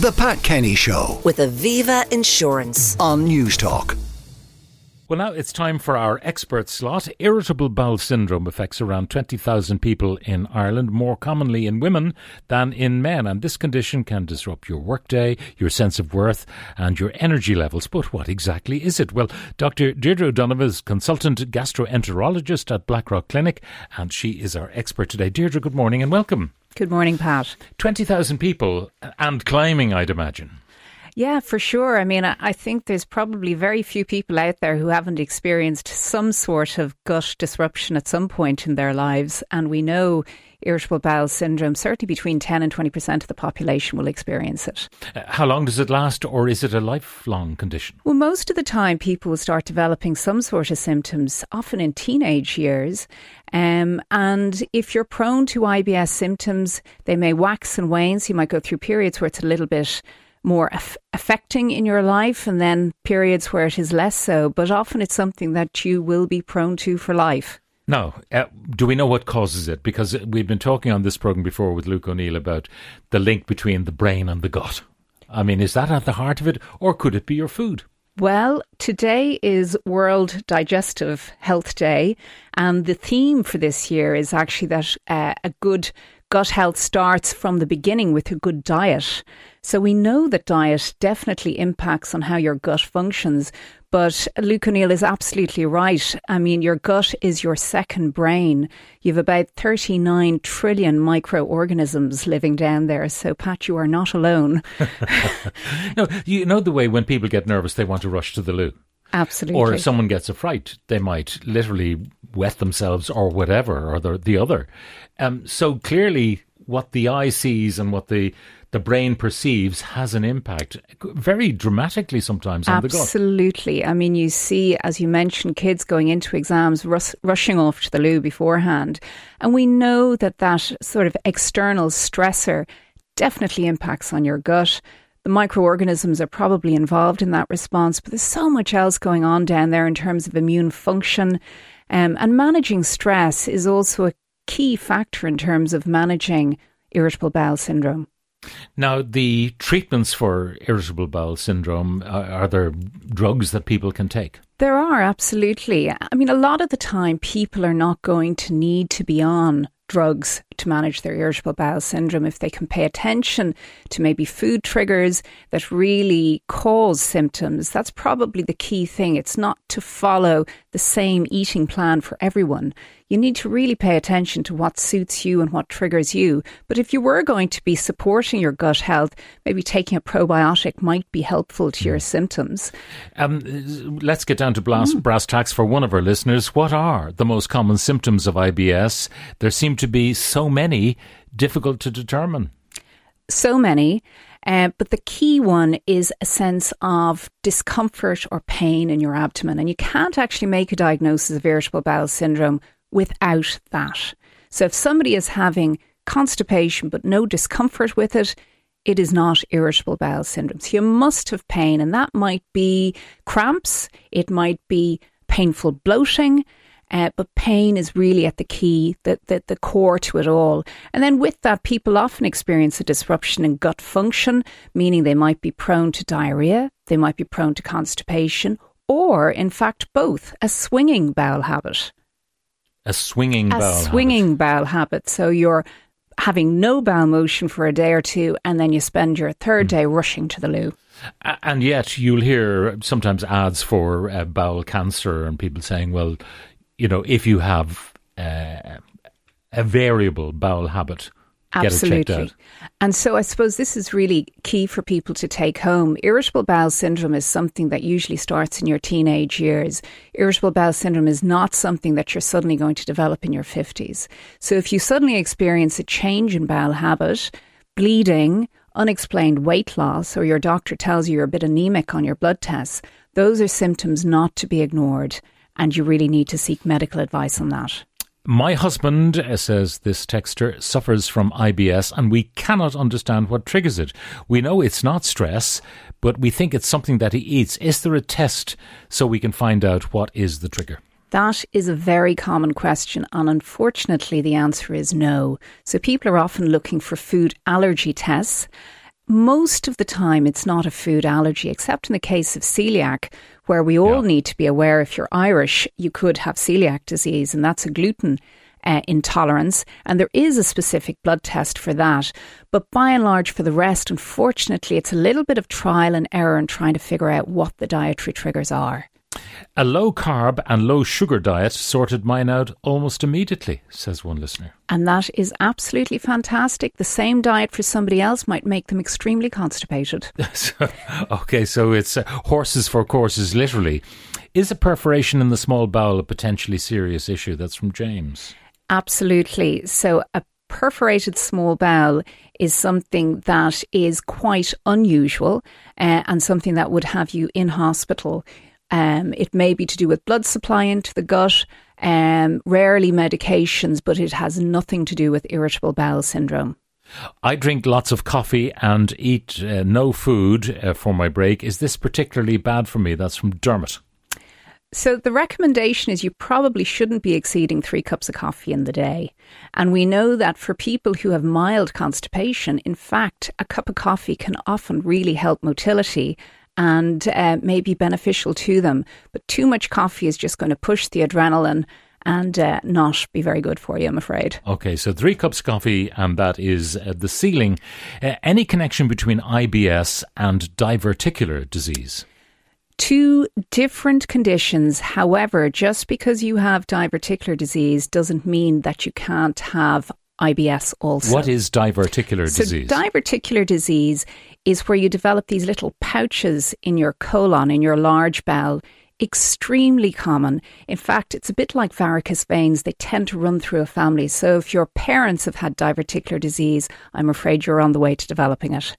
The Pat Kenny Show with Aviva Insurance. on Newstalk. Well, now it's time for our expert slot. Irritable bowel syndrome affects around 20,000 people in Ireland, more commonly in women than in men. And this condition can disrupt your workday, your sense of worth, and your energy levels. But what exactly is it? Well, Dr. Deirdre O'Donovan is consultant gastroenterologist at Blackrock Clinic, and she is our expert today. Deirdre, good morning and welcome. Good morning, Pat. 20,000 people and climbing, I'd imagine. Yeah, for sure. I mean, I think there's probably very few people out there who haven't experienced some sort of gut disruption at some point in their lives. And we know irritable bowel syndrome, certainly between 10 and 20% of the population will experience it. Uh, How long does it last, or is it a lifelong condition? Well, most of the time, people will start developing some sort of symptoms, often in teenage years. Um, and if you're prone to IBS symptoms, they may wax and wane. So you might go through periods where it's a little bit more aff- affecting in your life, and then periods where it is less so. But often it's something that you will be prone to for life. No. Uh, do we know what causes it? Because we've been talking on this program before with Luke O'Neill about the link between the brain and the gut. I mean, is that at the heart of it, or could it be your food? Well, today is World Digestive Health Day, and the theme for this year is actually that uh, a good gut health starts from the beginning with a good diet. So we know that diet definitely impacts on how your gut functions. But Luke O'Neill is absolutely right. I mean, your gut is your second brain. You've about 39 trillion microorganisms living down there. So, Pat, you are not alone. No, you know the way when people get nervous, they want to rush to the loo. Absolutely. Or if someone gets a fright, they might literally wet themselves or whatever, or the, the other. Um, so clearly, what the eye sees and what the the brain perceives has an impact, very dramatically sometimes on the gut. Absolutely. I mean, you see, as you mentioned, kids going into exams, rus- rushing off to the loo beforehand. And we know that that sort of external stressor definitely impacts on your gut. The microorganisms are probably involved in that response, but there's so much else going on down there in terms of immune function. Um, and managing stress is also a key factor in terms of managing irritable bowel syndrome. Now, the treatments for irritable bowel syndrome are, are there drugs that people can take? There are, absolutely. I mean, a lot of the time, people are not going to need to be on drugs to manage their irritable bowel syndrome if they can pay attention to maybe food triggers that really cause symptoms. That's probably the key thing. It's not to follow the same eating plan for everyone. You need to really pay attention to what suits you and what triggers you. But if you were going to be supporting your gut health, maybe taking a probiotic might be helpful to your symptoms. Um, let's get down to brass, brass tacks for one of our listeners. What are the most common symptoms of IBS? There seem to be so many difficult to determine. so many. Uh, but the key one is a sense of discomfort or pain in your abdomen. And you can't actually make a diagnosis of irritable bowel syndrome without that. So if somebody is having constipation but no discomfort with it, it is not irritable bowel syndrome. So you must have pain, and that might be cramps, it might be painful bloating. Uh, but pain is really at the key, the, the, the core to it all. And then with that, people often experience a disruption in gut function, meaning they might be prone to diarrhea, they might be prone to constipation, or in fact, both a swinging bowel habit. A swinging A bowel habit. swinging bowel habit. So you're having no bowel motion for a day or two, and then you spend your third day rushing to the loo. And yet, you'll hear sometimes ads for uh, bowel cancer and people saying, well, you know, if you have uh, a variable bowel habit, get it checked Absolutely. And so I suppose this is really key for people to take home. Irritable bowel syndrome is something that usually starts in your teenage years. Irritable bowel syndrome is not something that you're suddenly going to develop in your 50s. So if you suddenly experience a change in bowel habit, bleeding, unexplained weight loss, or your doctor tells you you're a bit anemic on your blood tests, those are symptoms not to be ignored. And you really need to seek medical advice on that. My husband, uh, says this texter, suffers from IBS and we cannot understand what triggers it. We know it's not stress, but we think it's something that he eats. Is there a test so we can find out what is the trigger? That is a very common question, and unfortunately, the answer is no. So, people are often looking for food allergy tests. Most of the time it's not a food allergy, except in the case of celiac, where we all Yeah. need to be aware if you're Irish, you could have celiac disease, and that's a gluten. Uh, intolerance, and there is a specific blood test for that. But by and large, for the rest, unfortunately, it's a little bit of trial and error in trying to figure out what the dietary triggers are. A low carb and low sugar diet sorted mine out almost immediately, says one listener. And that is absolutely fantastic. The same diet for somebody else might make them extremely constipated. So, okay, so it's uh, horses for courses, literally. Is a perforation in the small bowel a potentially serious issue? That's from James. Absolutely. So, a perforated small bowel is something that is quite unusual uh, and something that would have you in hospital. Um, it may be to do with blood supply into the gut, um, rarely medications, but it has nothing to do with irritable bowel syndrome. I drink lots of coffee and eat uh, no food uh, for my break. Is this particularly bad for me? That's from Dermot. So the recommendation is you probably shouldn't be exceeding three cups of coffee in the day. And we know that for people who have mild constipation, in fact, a cup of coffee can often really help motility and uh, may be beneficial to them. But too much coffee is just going to push the adrenaline and uh, not be very good for you, I'm afraid. Okay, so three cups coffee, and that is uh, the ceiling. Uh, any connection between IBS and diverticular disease? two different conditions. However, just because you have diverticular disease doesn't mean that you can't have IBS also. What is diverticular so disease? diverticular disease is where you develop these little pouches in your colon, in your large bowel. Extremely common. In fact, it's a bit like varicose veins. They tend to run through a family. So if your parents have had diverticular disease, I'm afraid you're on the way to developing it.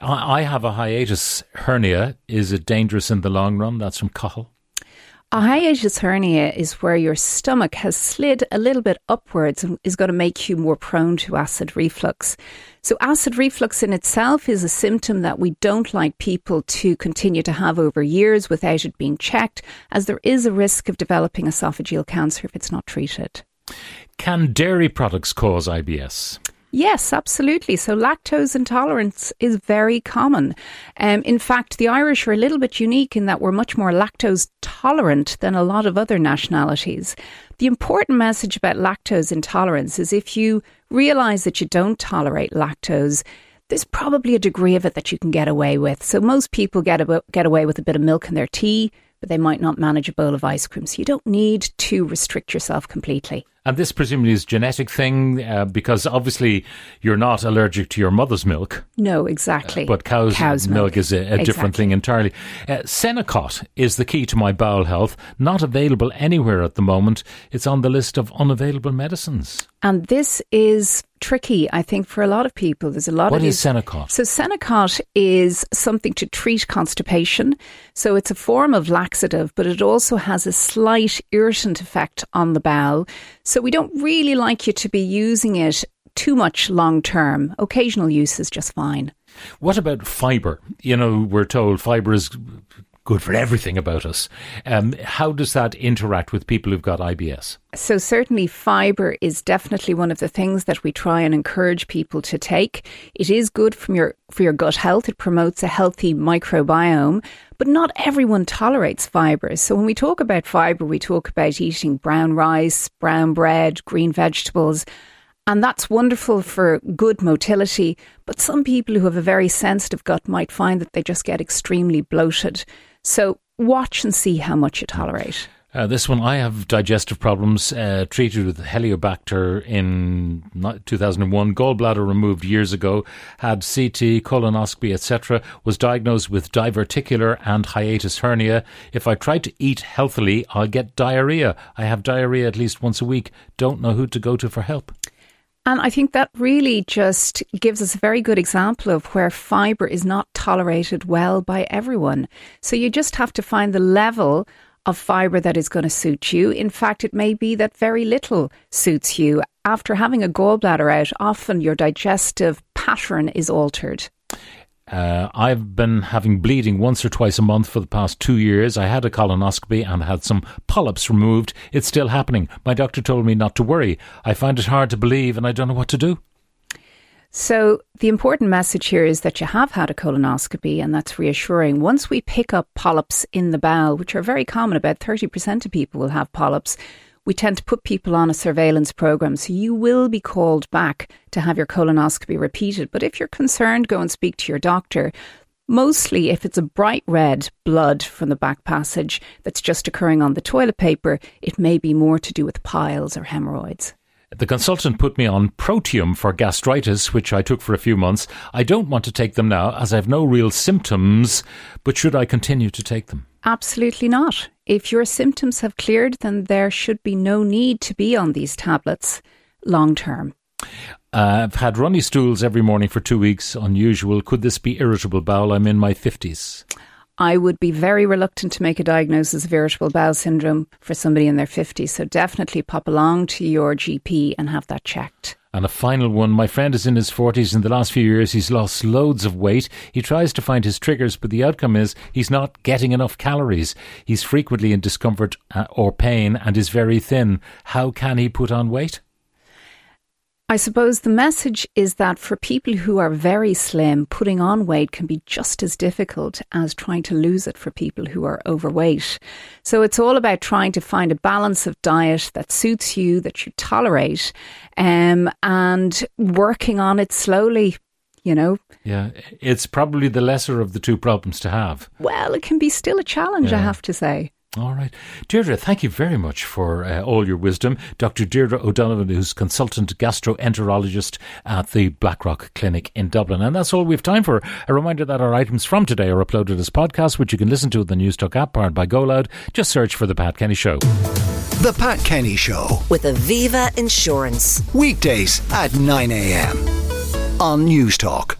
I have a hiatus hernia. Is it dangerous in the long run? That's from Cahill. A hiatus hernia is where your stomach has slid a little bit upwards and is going to make you more prone to acid reflux. So, acid reflux in itself is a symptom that we don't like people to continue to have over years without it being checked, as there is a risk of developing esophageal cancer if it's not treated. Can dairy products cause IBS? Yes, absolutely. So lactose intolerance is very common. Um, in fact, the Irish are a little bit unique in that we're much more lactose tolerant than a lot of other nationalities. The important message about lactose intolerance is if you realise that you don't tolerate lactose, there's probably a degree of it that you can get away with. So most people get, a, get away with a bit of milk in their tea, but they might not manage a bowl of ice cream. So you don't need to restrict yourself completely. And this presumably is a genetic thing uh, because obviously you're not allergic to your mother's milk, No, exactly. but cow's, Cow's milk, milk. is a, a different thing entirely. Uh, Senokot is the key to my bowel health. Not available anywhere at the moment. It's on the list of unavailable medicines. And this is tricky, I think, for a lot of people. There's a lot What of is these- Senokot? So Senokot is something to treat constipation. So it's a form of laxative, but it also has a slight irritant effect on the bowel. So we don't really like you to be using it too much long term. Occasional use is just fine. What about fibre? You know, we're told fibre is good for everything about us. Um, how does that interact with people who've got IBS? So certainly fiber is definitely one of the things that we try and encourage people to take. It is good from your for your gut health. It promotes a healthy microbiome, but not everyone tolerates fiber. So when we talk about fiber, we talk about eating brown rice, brown bread, green vegetables. And that's wonderful for good motility. But some people who have a very sensitive gut might find that they just get extremely bloated. So watch and see how much you tolerate. Uh, this one, I have digestive problems, uh, treated with Heliobacter in 2001, gallbladder removed years ago, had CT, colonoscopy, etc., was diagnosed with diverticular and hiatus hernia. If I try to eat healthily, I'll get diarrhea. I have diarrhea at least once a week. Don't know who to go to for help. And I think that really just gives us a very good example of where fibre is not tolerated well by everyone. So you just have to find the level of fibre that is going to suit you. In fact, it may be that very little suits you. After having a gallbladder out, often your digestive pattern is altered. Uh, I've been having bleeding once or twice a month for the past two years. I had a colonoscopy and had some polyps removed. It's still happening. My doctor told me not to worry. I find it hard to believe and I don't know what to do. So, the important message here is that you have had a colonoscopy, and that's reassuring. Once we pick up polyps in the bowel, which are very common, about 30% of people will have polyps, we tend to put people on a surveillance program. So, you will be called back to have your colonoscopy repeated. But if you're concerned, go and speak to your doctor. Mostly, if it's a bright red blood from the back passage that's just occurring on the toilet paper, it may be more to do with piles or hemorrhoids. The consultant put me on Protium for gastritis, which I took for a few months. I don't want to take them now as I have no real symptoms, but should I continue to take them? Absolutely not. If your symptoms have cleared, then there should be no need to be on these tablets long term. Uh, I've had runny stools every morning for two weeks, unusual. Could this be irritable bowel? I'm in my 50s. I would be very reluctant to make a diagnosis of irritable bowel syndrome for somebody in their 50s. So definitely pop along to your GP and have that checked. And a final one. My friend is in his 40s. In the last few years, he's lost loads of weight. He tries to find his triggers, but the outcome is he's not getting enough calories. He's frequently in discomfort uh, or pain and is very thin. How can he put on weight? I suppose the message is that for people who are very slim, putting on weight can be just as difficult as trying to lose it for people who are overweight. So it's all about trying to find a balance of diet that suits you, that you tolerate, um, and working on it slowly. You know? Yeah, it's probably the lesser of the two problems to have. Well, it can be still a challenge, yeah. I have to say. All right. Deirdre, thank you very much for uh, all your wisdom. Dr. Deirdre O'Donovan, who's consultant gastroenterologist at the Blackrock Clinic in Dublin. And that's all we have time for. A reminder that our items from today are uploaded as podcasts, which you can listen to in the Newstalk app powered by GoLoud. Just search for The Pat Kenny Show. The Pat Kenny Show. With Aviva Insurance. Weekdays at 9 a.m. on Newstalk.